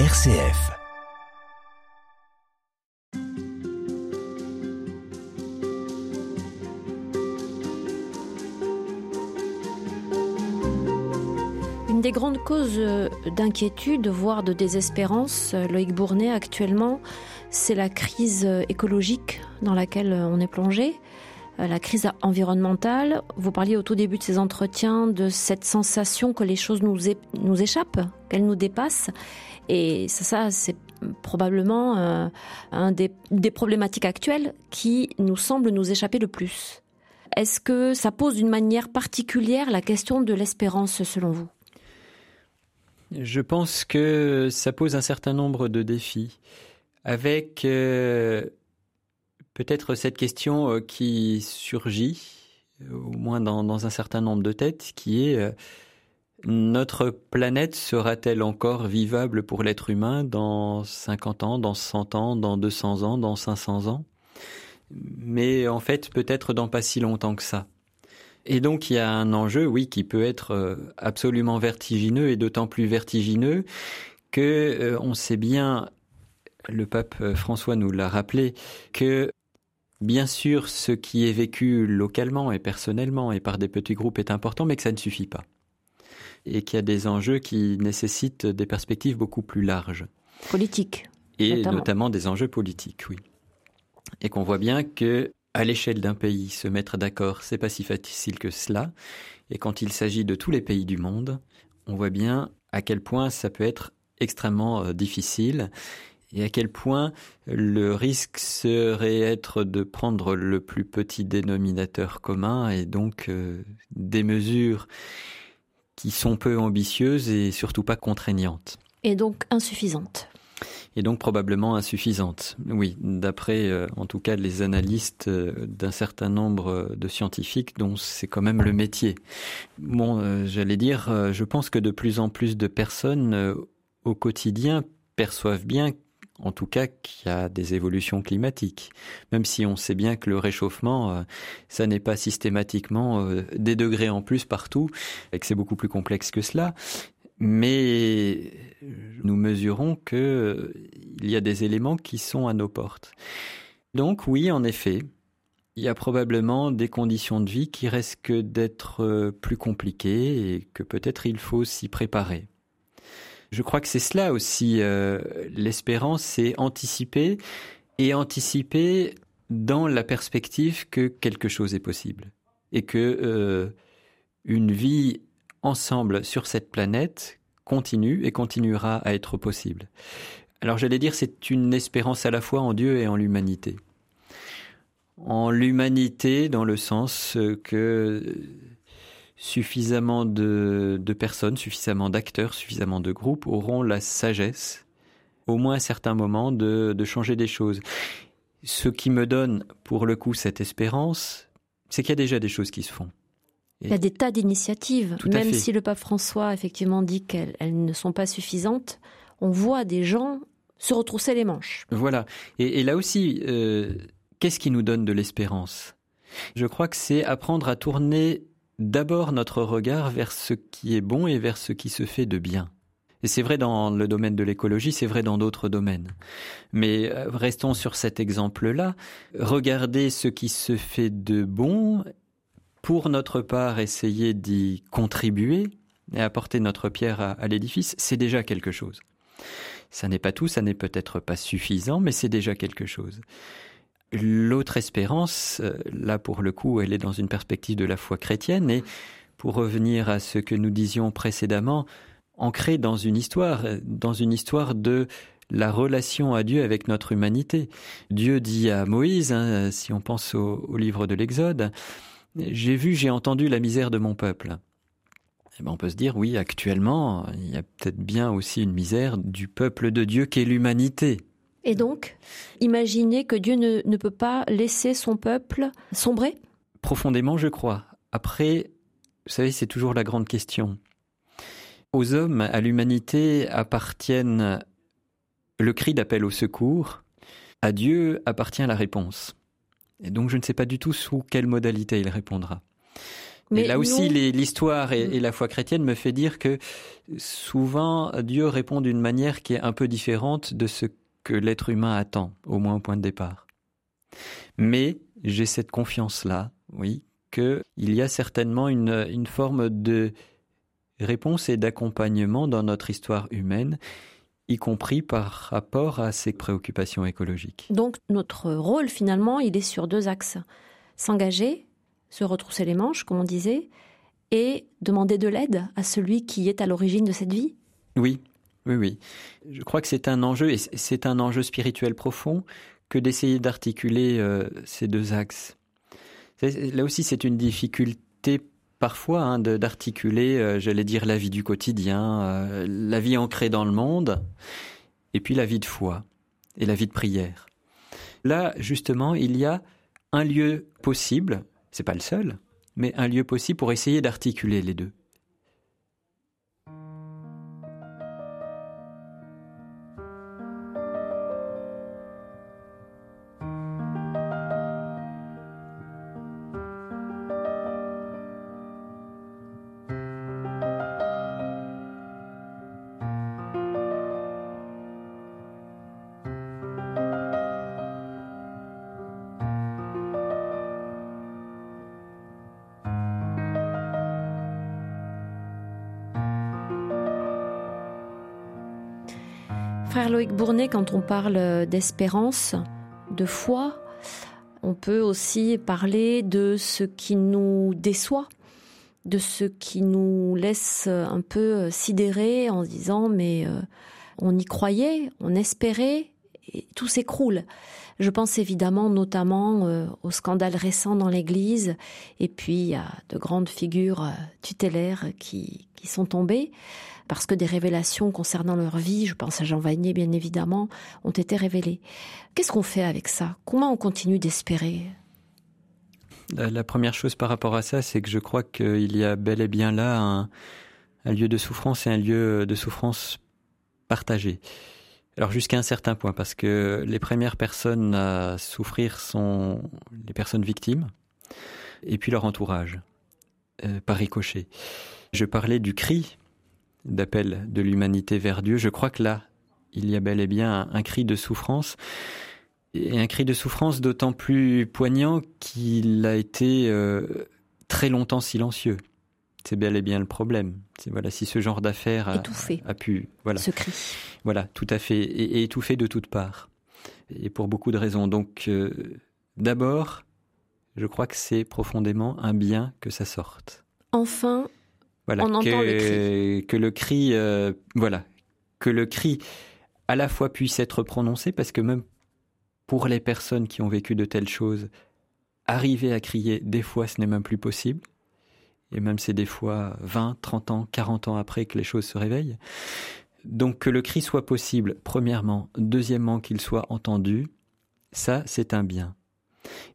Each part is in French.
RCF. Une des grandes causes d'inquiétude, voire de désespérance, Loïc Bournet actuellement, c'est la crise écologique dans laquelle on est plongé. Euh, la crise environnementale. Vous parliez au tout début de ces entretiens de cette sensation que les choses nous, nous échappent, qu'elles nous dépassent. Et ça, c'est probablement euh, un des, des problématiques actuelles qui nous semble nous échapper le plus. Est-ce que ça pose d'une manière particulière la question de l'espérance selon vous? Je pense que ça pose un certain nombre de défis. Avec euh, peut-être cette question euh, qui surgit, euh, au moins dans, un certain nombre de têtes, qui est euh, notre planète sera-t-elle encore vivable pour l'être humain dans 50 ans, dans 100 ans, dans 200 ans, dans 500 ans? Mais en fait, peut-être dans pas si longtemps que ça. Et donc il y a un enjeu, oui, qui peut être absolument vertigineux et d'autant plus vertigineux que on sait bien, le pape François nous l'a rappelé, que Bien sûr, ce qui est vécu localement et personnellement et par des petits groupes est important, mais que ça ne suffit pas. Et qu'il y a des enjeux qui nécessitent des perspectives beaucoup plus larges. Politiques. Et notamment, des enjeux politiques, oui. Et qu'on voit bien que, à l'échelle d'un pays, se mettre d'accord, c'est pas si facile que cela. Et quand il s'agit de tous les pays du monde, on voit bien à quel point ça peut être extrêmement euh, difficile et à quel point le risque serait être de prendre le plus petit dénominateur commun et donc euh, des mesures qui sont peu ambitieuses et surtout pas contraignantes. Et donc insuffisantes. Et donc probablement insuffisantes. Oui, d'après euh, en tout cas les analystes euh, d'un certain nombre de scientifiques dont c'est quand même le métier. Bon, j'allais dire, je pense que de plus en plus de personnes au quotidien perçoivent bien en tout cas qu'il y a des évolutions climatiques. Même si on sait bien que le réchauffement, euh, ça n'est pas systématiquement euh, des degrés en plus partout, et que c'est beaucoup plus complexe que cela. Mais nous mesurons qu'il euh, y a des éléments qui sont à nos portes. Donc oui, en effet, il y a probablement des conditions de vie qui risquent d'être plus compliquées et que peut-être il faut s'y préparer. Je crois que c'est cela aussi, euh, l'espérance, c'est anticiper et anticiper dans la perspective que quelque chose est possible et que euh, une vie ensemble sur cette planète continue et continuera à être possible. Alors j'allais dire c'est une espérance à la fois en Dieu et en l'humanité. En l'humanité dans le sens que suffisamment de, personnes, suffisamment d'acteurs, suffisamment de groupes auront la sagesse, au moins à certains moments, de, changer des choses. Ce qui me donne, pour le coup, cette espérance, c'est qu'il y a déjà des choses qui se font. Il y a des tas d'initiatives, même si le pape François effectivement dit qu'elles ne sont pas suffisantes. On voit des gens se retrousser les manches. Voilà. Et, là aussi, euh, qu'est-ce qui nous donne de l'espérance? Je crois que c'est apprendre à tourner d'abord notre regard vers ce qui est bon et vers ce qui se fait de bien. Et c'est vrai dans le domaine de l'écologie, c'est vrai dans d'autres domaines. Mais euh, restons sur cet exemple-là. Regardez ce qui se fait de bon, pour notre part essayer d'y contribuer et apporter notre pierre à, l'édifice, c'est déjà quelque chose. Ça n'est pas tout, ça n'est peut-être pas suffisant, mais c'est déjà quelque chose. L'autre espérance, euh, là pour le coup, elle est dans une perspective de la foi chrétienne et pour revenir à ce que nous disions précédemment, ancrée dans une histoire, dans une histoire de la relation à Dieu avec notre humanité. Dieu dit à Moïse, hein, si on pense au, livre de l'Exode, j'ai vu, j'ai entendu la misère de mon peuple. Eh ben on peut se dire, oui, actuellement, il y a peut-être bien aussi une misère du peuple de Dieu qu'est l'humanité. Et donc, imaginez que Dieu ne, peut pas laisser son peuple sombrer? Profondément, je crois. Après, vous savez, c'est toujours la grande question. Aux hommes, à l'humanité appartiennent le cri d'appel au secours, à Dieu appartient la réponse. Et donc je ne sais pas du tout sous quelle modalité il répondra. Mais là aussi, l'histoire et, et, la foi chrétienne me fait dire que souvent Dieu répond d'une manière qui est un peu différente de ce que l'être humain attend, au moins au point de départ. Mais j'ai cette confiance-là, oui, qu'il y a certainement une, une forme de réponse et d'accompagnement dans notre histoire humaine, y compris par rapport à ces préoccupations écologiques. Donc notre rôle finalement, il est sur deux axes. S'engager, se retrousser les manches, comme on disait, et demander de l'aide à celui qui est à l'origine de cette vie. Oui, oui, oui. Je crois que c'est un enjeu, et c'est un enjeu spirituel profond, que d'essayer d'articuler euh, ces deux axes. Là aussi, c'est une difficulté parfois hein, d'articuler, euh, j'allais dire, la vie du quotidien, euh, la vie ancrée dans le monde, et puis la vie de foi et la vie de prière. Là, justement, il y a un lieu possible, c'est pas le seul, mais un lieu possible pour essayer d'articuler les deux. Frère Loïc Bournet, quand on parle d'espérance, de foi, on peut aussi parler de ce qui nous déçoit, de ce qui nous laisse un peu sidérer en disant mais euh, on y croyait, on espérait, et tout s'écroule. Je pense évidemment notamment euh, au scandale récent dans l'Église, et puis à de grandes figures euh, tutélaires qui, qui sont tombées parce que des révélations concernant leur vie, je pense à Jean Vanier bien évidemment, ont été révélées. Qu'est-ce qu'on fait avec ça? Comment on continue d'espérer? La, première chose par rapport à ça, c'est que je crois qu'il y a bel et bien là un, un lieu de souffrance et un lieu de souffrance partagé. Alors jusqu'à un certain point, parce que les premières personnes à souffrir sont les personnes victimes et puis leur entourage, euh, par ricochet. Je parlais du cri d'appel de l'humanité vers Dieu. Je crois que là, il y a bel et bien un, cri de souffrance. Et un cri de souffrance d'autant plus poignant qu'il a été euh, très longtemps silencieux. C'est bel et bien le problème. C'est voilà si ce genre d'affaires a, a, pu voilà ce cri. Voilà, tout à fait et, et étouffé de toutes parts et pour beaucoup de raisons. Donc euh, d'abord, je crois que c'est profondément un bien que ça sorte. Enfin, voilà, On que, le cri. que le cri, euh, voilà, que le cri à la fois puisse être prononcé, parce que même pour les personnes qui ont vécu de telles choses, arriver à crier, des fois, ce n'est même plus possible. Et même c'est des fois 20, 30 ans, 40 ans après que les choses se réveillent. Donc que le cri soit possible, premièrement. Deuxièmement, qu'il soit entendu, ça, c'est un bien.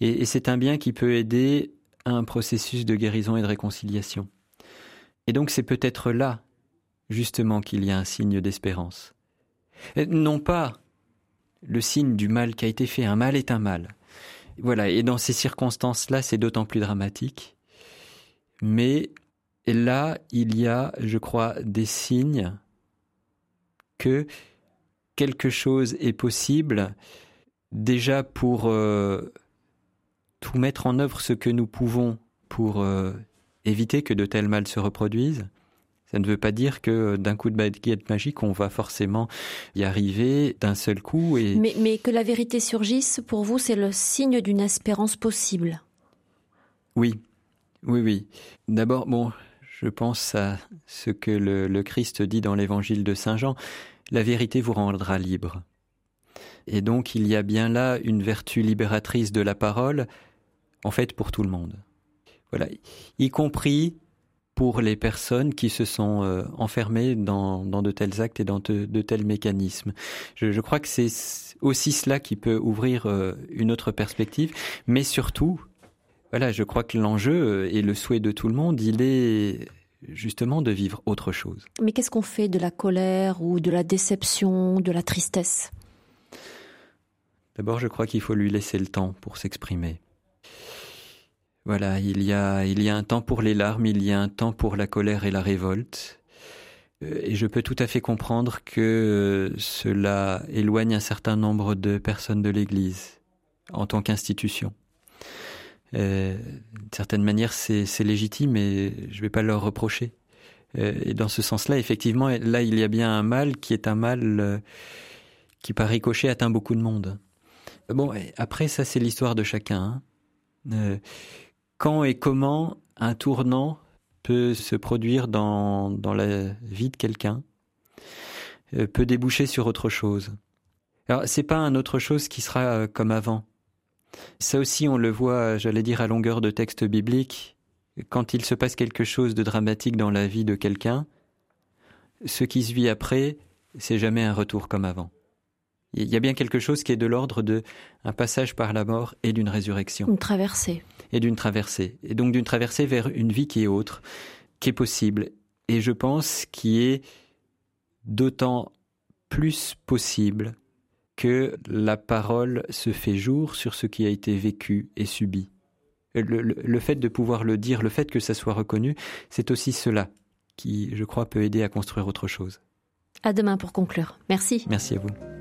Et, c'est un bien qui peut aider à un processus de guérison et de réconciliation. Et donc c'est peut-être là, justement, qu'il y a un signe d'espérance. Non pas le signe du mal qui a été fait, un mal est un mal. Voilà, et dans ces circonstances-là, c'est d'autant plus dramatique. Mais là, il y a, je crois, des signes que quelque chose est possible déjà pour euh, tout mettre en œuvre ce que nous pouvons pour euh, éviter que de tels mal se reproduisent. Ça ne veut pas dire que d'un coup de baguette magique, on va forcément y arriver d'un seul coup. Et... Mais, mais que la vérité surgisse, pour vous, c'est le signe d'une espérance possible. Oui, oui, oui. D'abord, bon, je pense à ce que le, Christ dit dans l'évangile de Saint Jean, la vérité vous rendra libre. Et donc, il y a bien là une vertu libératrice de la parole, en fait, pour tout le monde. Voilà, y compris pour les personnes qui se sont euh, enfermées dans, de tels actes et dans de, tels mécanismes. Je, je crois que c'est aussi cela qui peut ouvrir euh, une autre perspective, mais surtout, voilà, je crois que l'enjeu euh, et le souhait de tout le monde, il est justement de vivre autre chose. Mais qu'est-ce qu'on fait de la colère ou de la déception, de la tristesse? D'abord, je crois qu'il faut lui laisser le temps pour s'exprimer. Voilà, il y a, il y a un temps pour les larmes, il y a un temps pour la colère et la révolte. Euh, et je peux tout à fait comprendre que cela éloigne un certain nombre de personnes de l'Église en tant qu'institution. Euh, D'une certaine manière, c'est légitime et je ne vais pas leur reprocher. Euh, et dans ce sens-là, effectivement, là, il y a bien un mal qui est un mal euh, qui, par ricochet, atteint beaucoup de monde. Bon, après, ça, c'est l'histoire de chacun. Hein. quand et comment un tournant peut se produire dans, dans la vie de quelqu'un, peut déboucher sur autre chose. Alors, c'est pas un autre chose qui sera comme avant. Ça aussi, on le voit, j'allais dire, à longueur de texte biblique. Quand il se passe quelque chose de dramatique dans la vie de quelqu'un, ce qui se vit après, c'est jamais un retour comme avant. Il y a bien quelque chose qui est de l'ordre de un passage par la mort et d'une résurrection. Une traversée. Et d'une traversée. Et donc d'une traversée vers une vie qui est autre, qui est possible. Et je pense qui est d'autant plus possible que la parole se fait jour sur ce qui a été vécu et subi. Le, fait de pouvoir le dire, le fait que ça soit reconnu, c'est aussi cela qui, je crois, peut aider à construire autre chose. À demain pour conclure. Merci. Merci à vous.